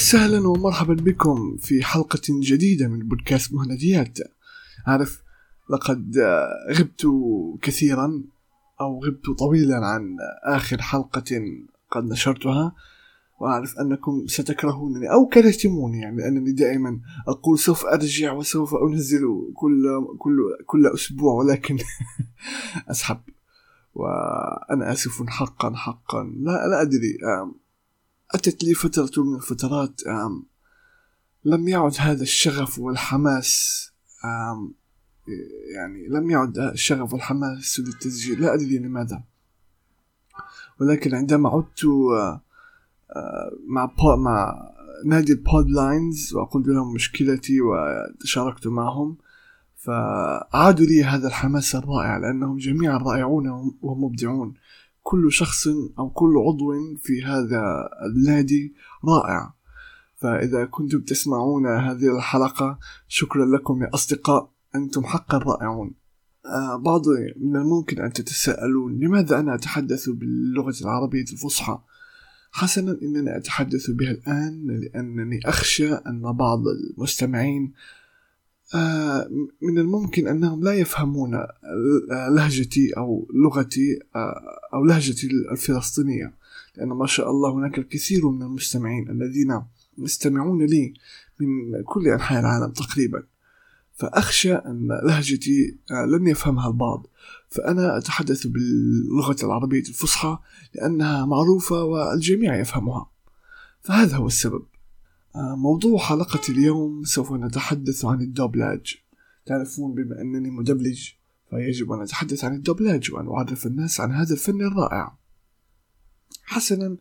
وسهلا ومرحبا بكم في حلقة جديدة من بودكاست مهنديات عارف لقد غبت كثيرا أو غبت طويلا عن آخر حلقة قد نشرتها وأعرف أنكم ستكرهونني أو كرهتموني يعني لانني دائما أقول سوف أرجع وسوف أنزل كل كل كل أسبوع ولكن أسحب وأنا آسف حقا حقا. لا لا أدري أتت لي فترة من الفترات لم يعد هذا الشغف والحماس يعني لم يعد الشغف والحماس للتسجيل. لا أدري لماذا. ولكن عندما عدت مع مع نادي البود لاينز وقلت لهم مشكلتي وتشاركت معهم فعادوا لي هذا الحماس الرائع لأنهم جميعا رائعون ومبدعون كل شخص أو كل عضو في هذا النادي رائع. فإذا كنتم تسمعون هذه الحلقة شكرا لكم يا أصدقاء أنتم حقا رائعون. آه بعض من الممكن أن تتساءلون لماذا أنا أتحدث باللغة العربية الفصحى؟ حسنا إنني أتحدث بها الآن لأنني أخشى أن بعض المستمعين من الممكن أنهم لا يفهمون لهجتي أو لغتي آه، أو لهجتي الفلسطينية لأن ما شاء الله هناك الكثير من المستمعين الذين يستمعون لي من كل أنحاء العالم تقريبا. فأخشى أن لهجتي آه، لن يفهمها البعض. فأنا أتحدث باللغة العربية الفصحى لأنها معروفة والجميع يفهمها. فهذا هو السبب. آه، موضوع حلقة اليوم سوف نتحدث عن الدوبلاج. تعرفون بما أنني مدبلج فيجب أن أتحدث عن الدوبلاج وأن أعرف الناس عن هذا الفن الرائع. حسنا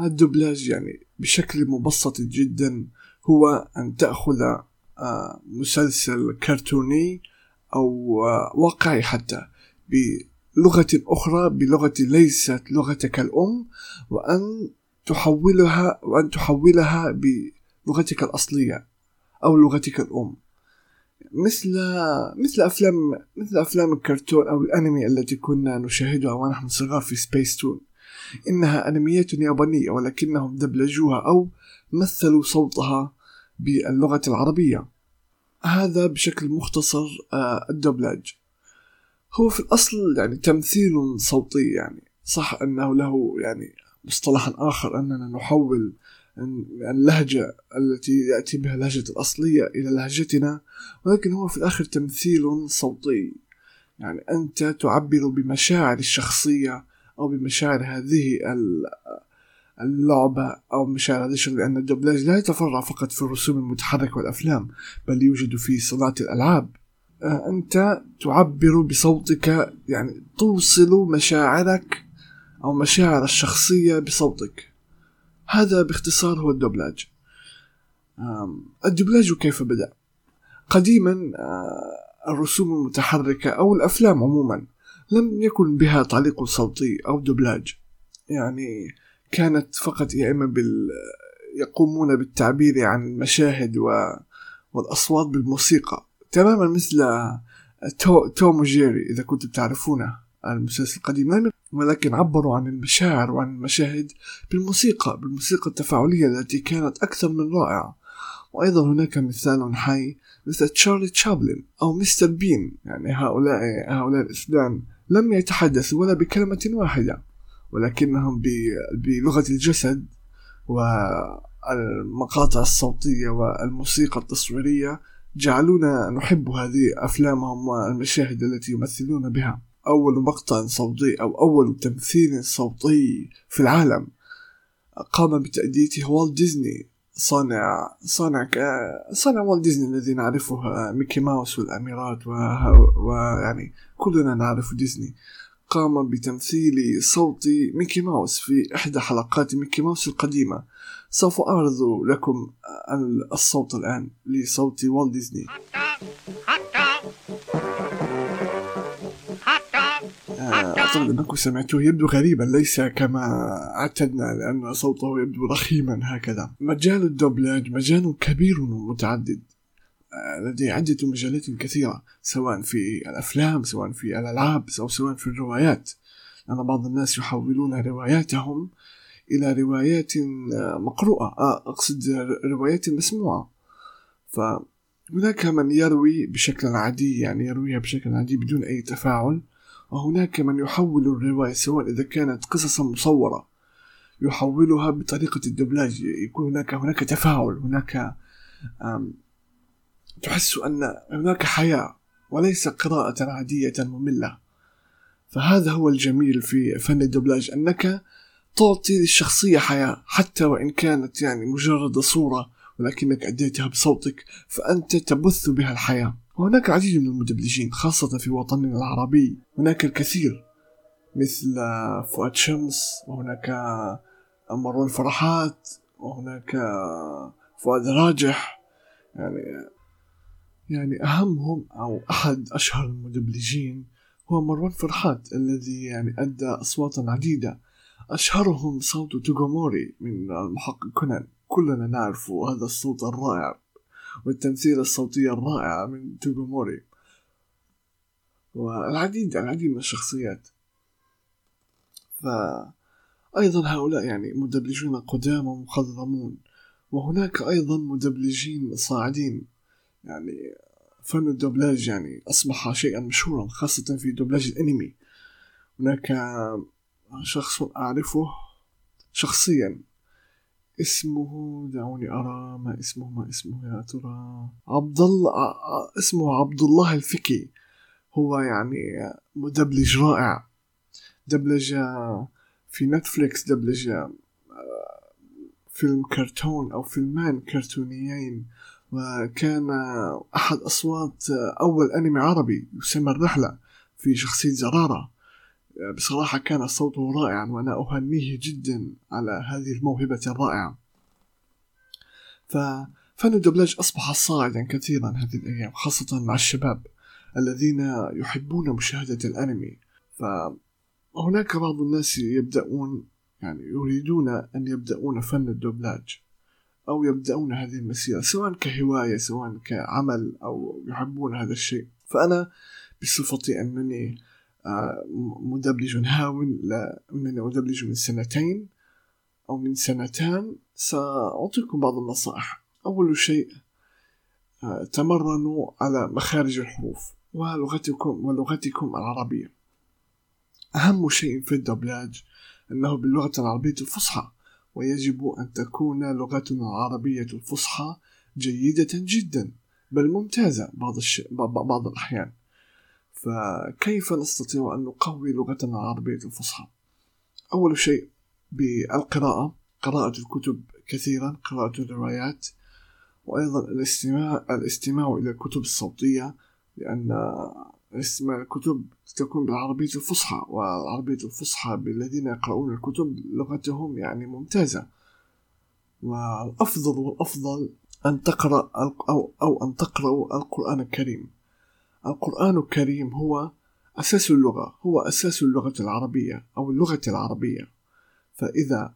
الدوبلاج يعني بشكل مبسط جدا هو أن تأخذ آه، مسلسل كرتوني أو آه، واقعي حتى بلغة أخرى بلغة ليست لغتك الأم وأن تحولها وأن تحولها لغتك الأصلية أو لغتك الأم. مثل مثل أفلام مثل أفلام الكرتون أو الأنمي التي كنا نشاهدها ونحن صغار في سبيس تون إنها أنميات يابانية ولكنهم دبلجوها أو مثلوا صوتها باللغة العربية. هذا بشكل مختصر آه، الدبلاج هو في الأصل يعني تمثيل صوتي يعني. صح أنه له يعني مصطلح آخر أننا نحول اللهجة التي يأتي بها اللهجة الأصلية إلى لهجتنا ولكن هو في الآخر تمثيل صوتي. يعني أنت تعبر بمشاعر الشخصية أو بمشاعر هذه اللعبة أو مشاعر هذه الشغل لأن الدبلاج لا يتفرع فقط في الرسوم المتحركة والأفلام بل يوجد في صناعة الألعاب. آه، أنت تعبر بصوتك يعني توصل مشاعرك أو مشاعر الشخصية بصوتك. هذا باختصار هو الدبلاج الدبلاج كيف بدأ؟ قديما آه، الرسوم المتحركة أو الأفلام عموما لم يكن بها تعليق صوتي أو دبلاج يعني كانت فقط يا إما بال يقومون بالتعبير عن المشاهد و... والأصوات بالموسيقى. تماما مثل تو... توم وجيري إذا كنتم تعرفونه. المسلسل القديم ولكن عبروا عن المشاعر وعن المشاهد بالموسيقى بالموسيقى التفاعلية التي كانت أكثر من رائعة. وأيضا هناك مثال حي مثل تشارلي تشابلن أو مستر بين يعني هؤلاء هؤلاء الاثنان لم يتحدثوا ولا بكلمة واحدة ولكنهم بلغة الجسد والمقاطع الصوتية والموسيقى التصويرية جعلونا نحب هذه أفلامهم والمشاهد التي يمثلون بها. أول مقطع صوتي أو أول تمثيل صوتي في العالم. قام بتأديته والت ديزني صانع صانع صانع والت ديزني الذي نعرفه ميكي ماوس والأميرات ويعني كلنا نعرف ديزني قام بتمثيل صوت ميكي ماوس في إحدى حلقات ميكي ماوس القديمة. سوف أعرض لكم الصوت الآن لصوت والت ديزني أعتقد أنكم سمعتوه يبدو غريبا ليس كما أعتدنا لأن صوته يبدو رخيما هكذا. مجال الدوبلاج مجال كبير ومتعدد. آه، لديه عدة مجالات كثيرة سواء في الأفلام سواء في الألعاب أو سواء في الروايات. لأن بعض الناس يحولون رواياتهم إلى روايات مقروءة. آه، أقصد روايات مسموعة. فهناك من يروي بشكل عادي يعني يرويها بشكل عادي بدون أي تفاعل. وهناك من يحول الرواية سواء إذا كانت قصصا مصورة يحولها بطريقة الدبلاج يكون هناك هناك تفاعل هناك تحس أن هناك حياة وليس قراءة عادية مملة. فهذا هو الجميل في فن الدبلاج أنك تعطي للشخصية حياة حتى وإن كانت يعني مجرد صورة ولكنك أديتها بصوتك فأنت تبث بها الحياة. وهناك العديد من المدبلجين خاصة في وطننا العربي. هناك الكثير مثل فؤاد شمس وهناك مروان فرحات وهناك فؤاد راجح. يعني يعني أهمهم أو أحد أشهر المدبلجين هو مروان فرحات الذي يعني أدى أصواتا عديدة. أشهرهم صوت توغوموري من المحقق كونان كلنا نعرف هذا الصوت الرائع. والتمثيل الصوتي الرائع من توغوموري والعديد العديد من الشخصيات. فأيضا هؤلاء يعني مدبلجون قدام ومخضرمون. وهناك أيضا مدبلجين صاعدين. يعني فن الدبلاج يعني أصبح شيئا مشهورا خاصة في دبلاج الأنمي. هناك شخص أعرفه شخصيا. اسمه دعوني أرى ما اسمه ما اسمه يا ترى. عبد الله اسمه عبد الله الفكي. هو يعني مدبلج رائع. دبلج في نتفليكس دبلج فيلم كرتون أو فيلمان كرتونيين. وكان أحد أصوات أول أنمي عربي يسمى الرحلة في شخصية زرارة. بصراحة كان صوته رائعا وأنا أهنيه جدا على هذه الموهبة الرائعة. ففن الدبلاج أصبح صاعدا كثيرا هذه الأيام خاصة مع الشباب الذين يحبون مشاهدة الأنمي. فهناك بعض الناس يبدأون يعني يريدون أن يبدأون فن الدبلاج أو يبدأون هذه المسيرة سواء كهواية سواء كعمل أو يحبون هذا الشيء. فأنا بصفتي أنني مدبلج هاو أنني أدبلج من سنتين أو من سنتان. سأعطيكم بعض النصائح. أول شيء آه، تمرنوا على مخارج الحروف ولغتكم ولغتكم العربية. أهم شيء في الدبلاج أنه باللغة العربية الفصحى ويجب أن تكون لغتنا العربية الفصحى جيدة جدا بل ممتازة بعض, الش... بعض الأحيان. فكيف نستطيع أن نقوي لغتنا العربية الفصحى؟ أول شيء بالقراءة قراءة الكتب كثيرا قراءة الروايات وأيضا الاستماع الاستماع إلى الكتب الصوتية لأن الاستماع الكتب تكون بالعربية الفصحى والعربية الفصحى بالذين يقرؤون الكتب لغتهم يعني ممتازة. والأفضل والأفضل أن تقرأ أو, أو أن تقرأوا القرآن الكريم. القرآن الكريم هو أساس اللغة هو أساس اللغة العربية أو اللغة العربية. فإذا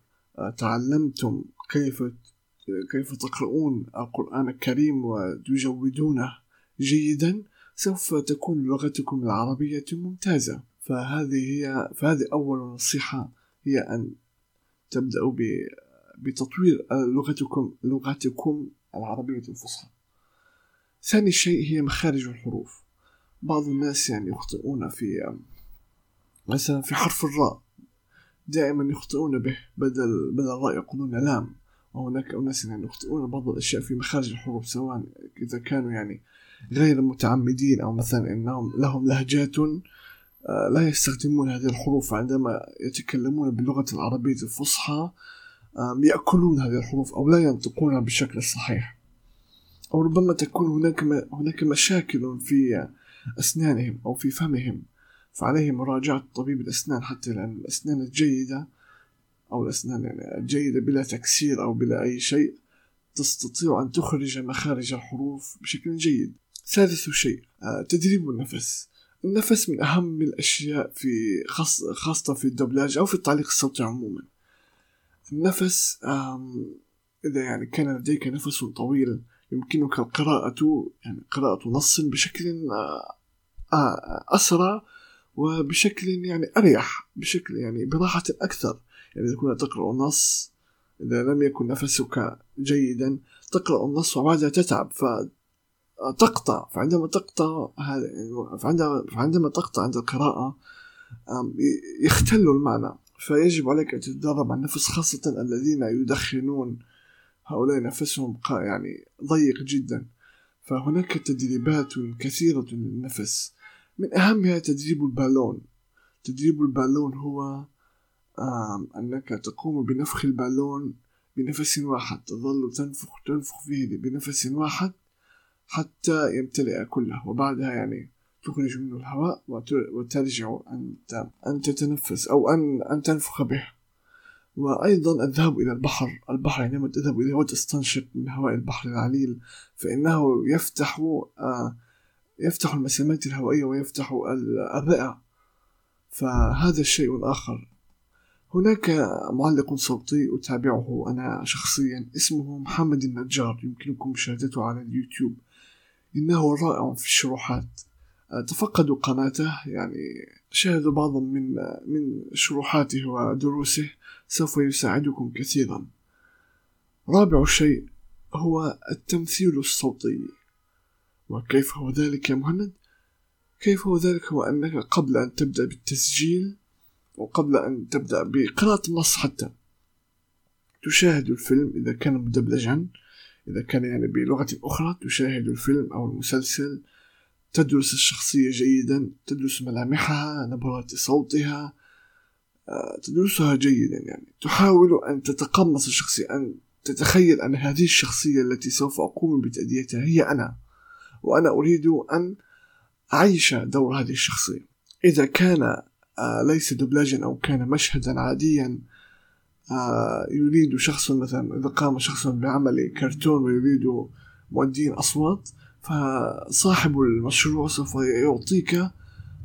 تعلمتم كيف كيف تقرؤون القرآن الكريم وتجودونه جيدا سوف تكون لغتكم العربية ممتازة. فهذه هي فهذه أول نصيحة هي أن تبدأوا بتطوير لغتكم لغتكم العربية الفصحى. ثاني شيء هي مخارج الحروف. بعض الناس يعني يخطئون في مثلا في حرف الراء دائما يخطئون به بدل بدل الراء يقولون لام وهناك أناس يعني يخطئون بعض الأشياء في مخارج الحروف سواء إذا كانوا يعني غير متعمدين أو مثلا إنهم لهم لهجات آه، لا يستخدمون هذه الحروف عندما يتكلمون باللغة العربية الفصحى يأكلون هذه الحروف أو لا ينطقونها بالشكل الصحيح أو ربما تكون هناك هناك مشاكل في أسنانهم أو في فمهم فعليهم مراجعة طبيب الأسنان حتى لأن الأسنان الجيدة أو الأسنان يعني الجيدة بلا تكسير أو بلا أي شيء تستطيع أن تخرج مخارج الحروف بشكل جيد. ثالث شيء آه، تدريب النفس. النفس من أهم الأشياء في خاص خاصة في الدبلاج أو في التعليق الصوتي عموما. النفس إذا يعني كان لديك نفس طويل يمكنك القراءة يعني قراءة نص بشكل آه، آه، أسرع وبشكل يعني أريح بشكل يعني براحة أكثر. يعني إذا كنت تقرأ النص إذا لم يكن نفسك جيدا تقرأ النص وبعدها تتعب فتقطع فعندما تقطع هذا فعندما فعندما تقطع عند القراءة يختل المعنى. فيجب عليك أن تتدرب على النفس خاصة الذين يدخنون هؤلاء نفسهم يعني ضيق جدا. فهناك تدريبات كثيرة للنفس. من أهمها تدريب البالون. تدريب البالون هو أنك تقوم بنفخ البالون بنفس واحد. تظل تنفخ تنفخ فيه بنفس واحد حتى يمتلئ كله. وبعدها يعني تخرج منه الهواء وترجع أن تتنفس أو أن أن تنفخ به. وأيضا الذهاب إلى البحر. البحر عندما تذهب إليه وتستنشق من هواء البحر العليل فإنه يفتح آه، يفتح المسامات الهوائية ويفتح الرئة فهذا شيء آخر هناك معلق صوتي أتابعه أنا شخصيا اسمه محمد النجار. يمكنكم مشاهدته على اليوتيوب. إنه رائع في الشروحات. تفقدوا قناته يعني شاهدوا بعضا من من شروحاته ودروسه. سوف يساعدكم كثيرا. رابع شيء هو التمثيل الصوتي. وكيف هو ذلك يا مهند؟ كيف هو ذلك هو أنك قبل أن تبدأ بالتسجيل وقبل أن تبدأ بقراءة النص حتى تشاهد الفيلم إذا كان مدبلجا إذا كان يعني بلغة أخرى تشاهد الفيلم أو المسلسل تدرس الشخصية جيدا تدرس ملامحها نبرات صوتها تدرسها جيدا يعني. تحاول أن تتقمص الشخصية أن تتخيل أن هذه الشخصية التي سوف أقوم بتأديتها هي أنا وأنا أريد أن أعيش دور هذه الشخصية. إذا كان آه، ليس دبلاجا أو كان مشهدا عاديا آه، يريد شخص مثلا إذا قام شخص بعمل كرتون ويريد مؤدين أصوات فصاحب المشروع سوف يعطيك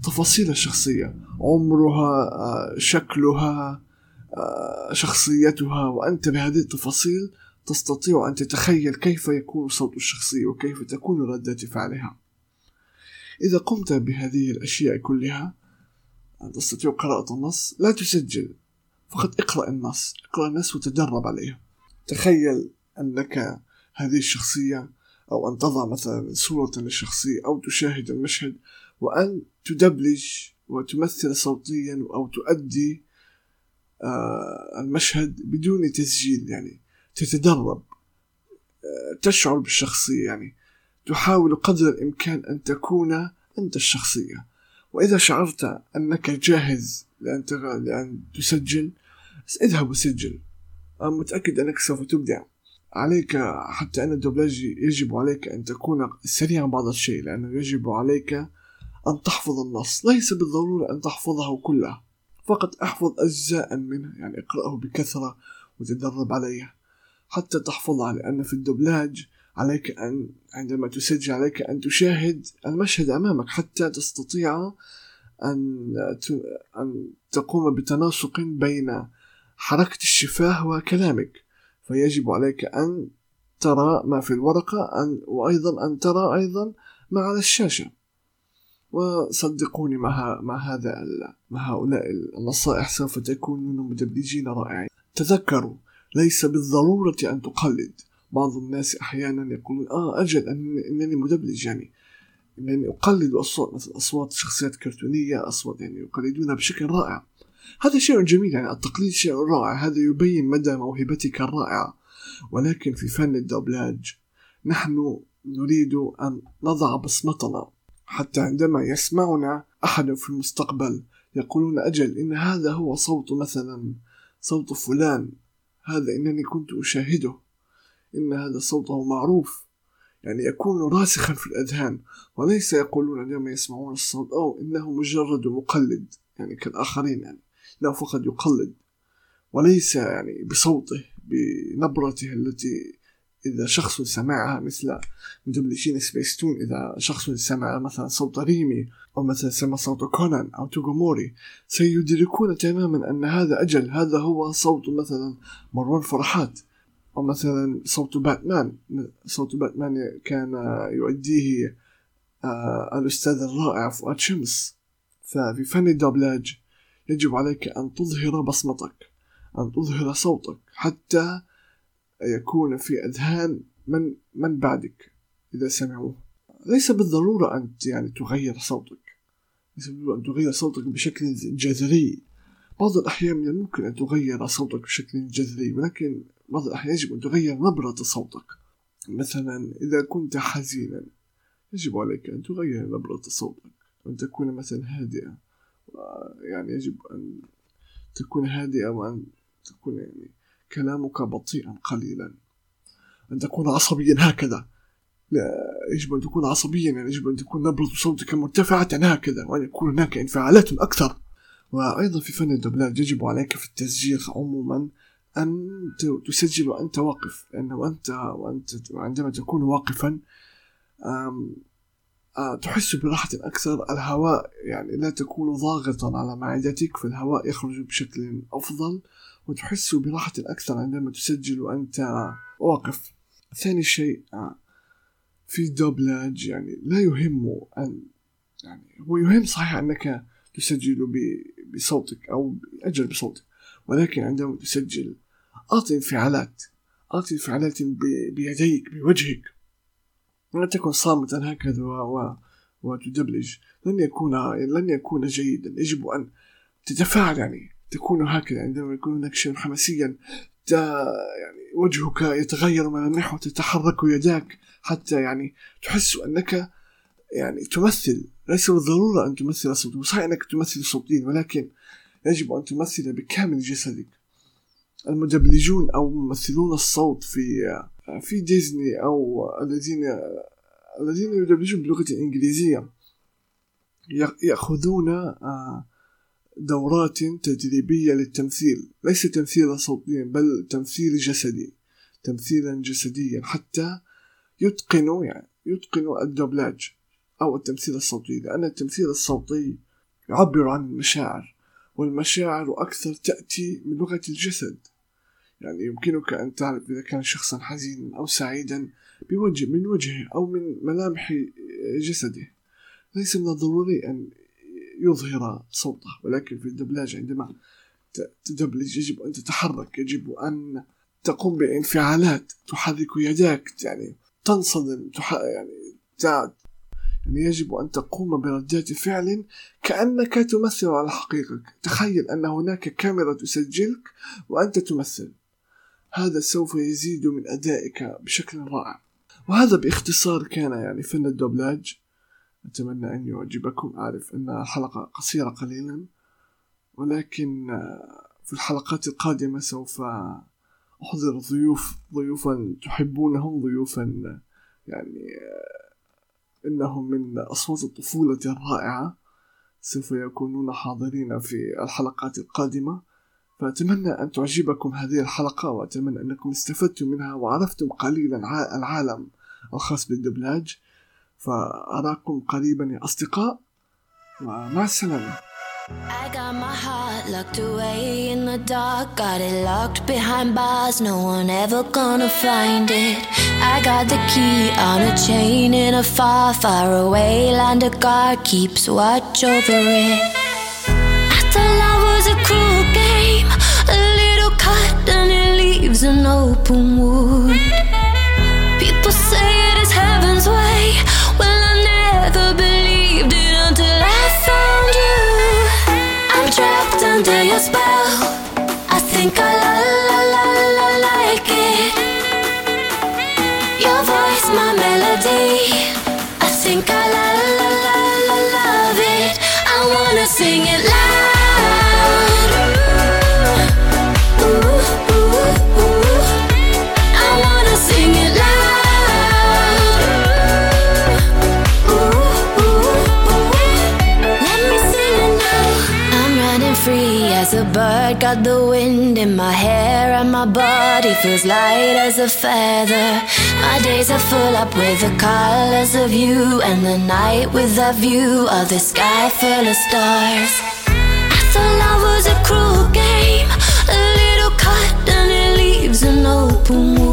تفاصيل الشخصية عمرها آه، شكلها شخصيتها وأنت بهذه التفاصيل تستطيع أن تتخيل كيف يكون صوت الشخصية وكيف تكون ردة فعلها. إذا قمت بهذه الأشياء كلها تستطيع قراءة النص لا تسجل فقط اقرأ النص اقرأ النص وتدرب عليه تخيل أنك هذه الشخصية أو أن تضع مثلا صورة للشخصية أو تشاهد المشهد وأن تدبلج وتمثل صوتيا أو تؤدي آه، المشهد بدون تسجيل يعني تتدرب آه، تشعر بالشخصية يعني تحاول قدر الإمكان أن تكون أنت الشخصية. وإذا شعرت أنك جاهز لأن, لأن تسجل اذهب وسجل. أنا متأكد أنك سوف تبدع. عليك حتى أن الدبلاج يجب عليك أن تكون سريعا بعض الشيء لأنه يجب عليك أن تحفظ النص. ليس بالضرورة أن تحفظه كله. فقط أحفظ أجزاء منه. يعني اقرأه بكثرة وتدرب عليه. حتى تحفظها لأن في الدبلاج عليك أن عندما تسجل عليك أن تشاهد المشهد أمامك. حتى تستطيع أن أن تقوم بتناسق بين حركة الشفاه وكلامك. فيجب عليك أن ترى ما في الورقة أن وأيضا أن ترى أيضا ما على الشاشة. وصدقوني مع مع هذا مع هؤلاء النصائح سوف تكون منهم مدبلجين رائعين. تذكروا ليس بالضرورة أن تقلد. بعض الناس أحيانا يقولون آه أجل أنني مدبلج يعني أنني أقلد أصوات مثل أصوات شخصيات كرتونية أصوات يعني يقلدونها بشكل رائع. هذا شيء جميل يعني التقليد شيء رائع. هذا يبين مدى موهبتك الرائعة. ولكن في فن الدبلاج نحن نريد أن نضع بصمتنا. حتى عندما يسمعنا أحد في المستقبل يقولون أجل إن هذا هو صوت مثلا صوت فلان هذا إنني كنت أشاهده إن هذا صوته معروف. يعني يكون راسخا في الأذهان وليس يقولون عندما يسمعون الصوت أو إنه مجرد مقلد. يعني كالآخرين يعني لا فقط يقلد وليس يعني بصوته بنبرته التي إذا شخص سمعها مثل مدبلجين سبيستون إذا شخص سمع مثلا صوت ريمي أو مثلا سمع صوت كونان أو توغوموري سيدركون تماما أن هذا أجل هذا هو صوت مثلا مروان فرحات أو مثلا صوت باتمان. صوت باتمان كان يؤديه آه الأستاذ الرائع فؤاد شمس. ففي فن الدبلاج يجب عليك أن تظهر بصمتك أن تظهر صوتك حتى يكون في أذهان من من بعدك إذا سمعوه. ليس بالضرورة أن يعني تغير صوتك. ليس بالضرورة أن تغير صوتك بشكل جذري. بعض الأحيان من الممكن أن تغير صوتك بشكل جذري ولكن بعض الأحيان يجب أن تغير نبرة صوتك. مثلا إذا كنت حزينا يجب عليك أن تغير نبرة صوتك. أن تكون مثلا هادئة. يعني يجب أن تكون هادئة وأن تكون يعني كلامك بطيئا قليلا. أن تكون عصبيا هكذا. لا يجب أن تكون عصبيا يعني يجب أن تكون نبرة صوتك مرتفعة هكذا وأن يكون هناك انفعالات أكثر. وأيضا في فن الدبلاج يجب عليك في التسجيل عموما أن تسجل وأنت واقف لأنه أنت وأنت عندما تكون واقفا تحس براحة أكثر. الهواء يعني لا تكون ضاغطا على معدتك فالهواء يخرج بشكل أفضل. وتحس براحة أكثر عندما تسجل وأنت واقف. ثاني شيء في الدوبلاج يعني لا يهم أن يعني هو يهم صحيح أنك تسجل بصوتك أو أجل بصوتك ولكن عندما تسجل أعطي انفعالات أعطي انفعالات بيديك بوجهك. لا تكن صامتا هكذا و... وتدبلج. لن يكون لن يكون جيدا. يجب أن تتفاعل يعني. تكون هكذا عندما يكون هناك شيء حماسيا يعني وجهك يتغير ملامحه تتحرك يداك حتى يعني تحس أنك يعني تمثل. ليس بالضرورة أن تمثل صوتك صحيح أنك تمثل صوتين ولكن يجب أن تمثل بكامل جسدك. المدبلجون أو ممثلون الصوت في في ديزني أو الذين الذين يدبلجون باللغة الإنجليزية يأخذون آه، دورات تدريبية للتمثيل ليس تمثيلا صوتيا بل تمثيل جسدي تمثيلا جسديا حتى يتقنوا يعني يتقنوا الدبلاج أو التمثيل الصوتي لأن التمثيل الصوتي يعبر عن المشاعر والمشاعر أكثر تأتي من لغة الجسد. يعني يمكنك أن تعرف إذا كان شخصا حزينا أو سعيدا بوجه من وجهه أو من ملامح جسده. ليس من الضروري أن يظهر صوته ولكن في الدبلاج عندما تدبلج يجب أن تتحرك يجب أن تقوم بانفعالات تحرك يداك يعني تنصدم تح... يعني يعني يجب أن تقوم بردات فعل كأنك تمثل على حقيقك. تخيل أن هناك كاميرا تسجلك وأنت تمثل. هذا سوف يزيد من أدائك بشكل رائع. وهذا باختصار كان يعني فن الدبلاج أتمنى أن يعجبكم. أعرف أن الحلقة قصيرة قليلا ولكن في الحلقات القادمة سوف أحضر ضيوف ضيوفا تحبونهم ضيوفا يعني إنهم من أصوات الطفولة الرائعة. سوف يكونون حاضرين في الحلقات القادمة. فأتمنى أن تعجبكم هذه الحلقة وأتمنى أنكم استفدتم منها وعرفتم قليلا العالم الخاص بالدبلاج. فأراكم قريبا يا أصدقاء ومع السلامة I got my heart locked away in the dark Got it locked behind bars No one ever gonna find it I got the key on a chain in a far, far away land A guard keeps watch over it I thought love was a cruel game A little cut and it leaves an open wound Under your spell. I think I la bird Got the wind in my hair And my body feels light as a feather. My days are full up with the colors of you And the night with a view Of the sky full of stars. I thought love was a cruel game A little cut and it leaves an open wound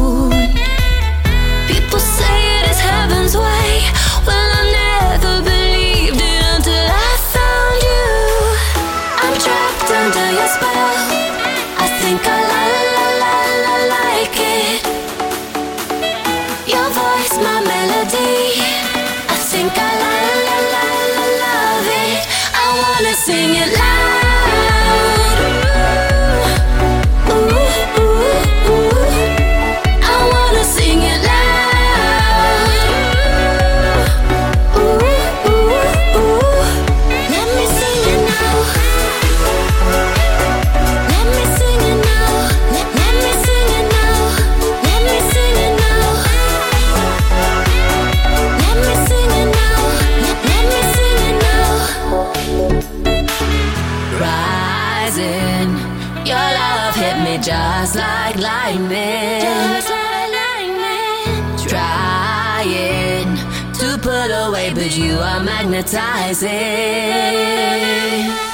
lightning. Just like lightning. Trying to put away, but you are magnetizing.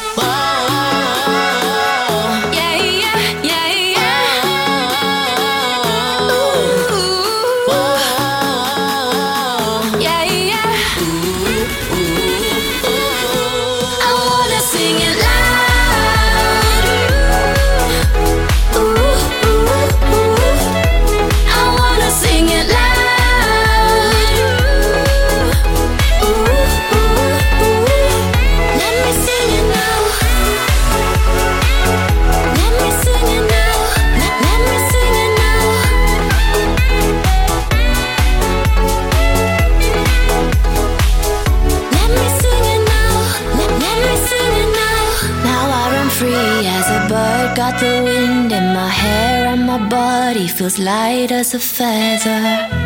Light as a feather.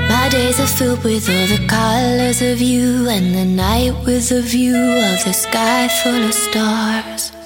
My days are filled with all the colors of you, and the night with a view of the sky full of stars.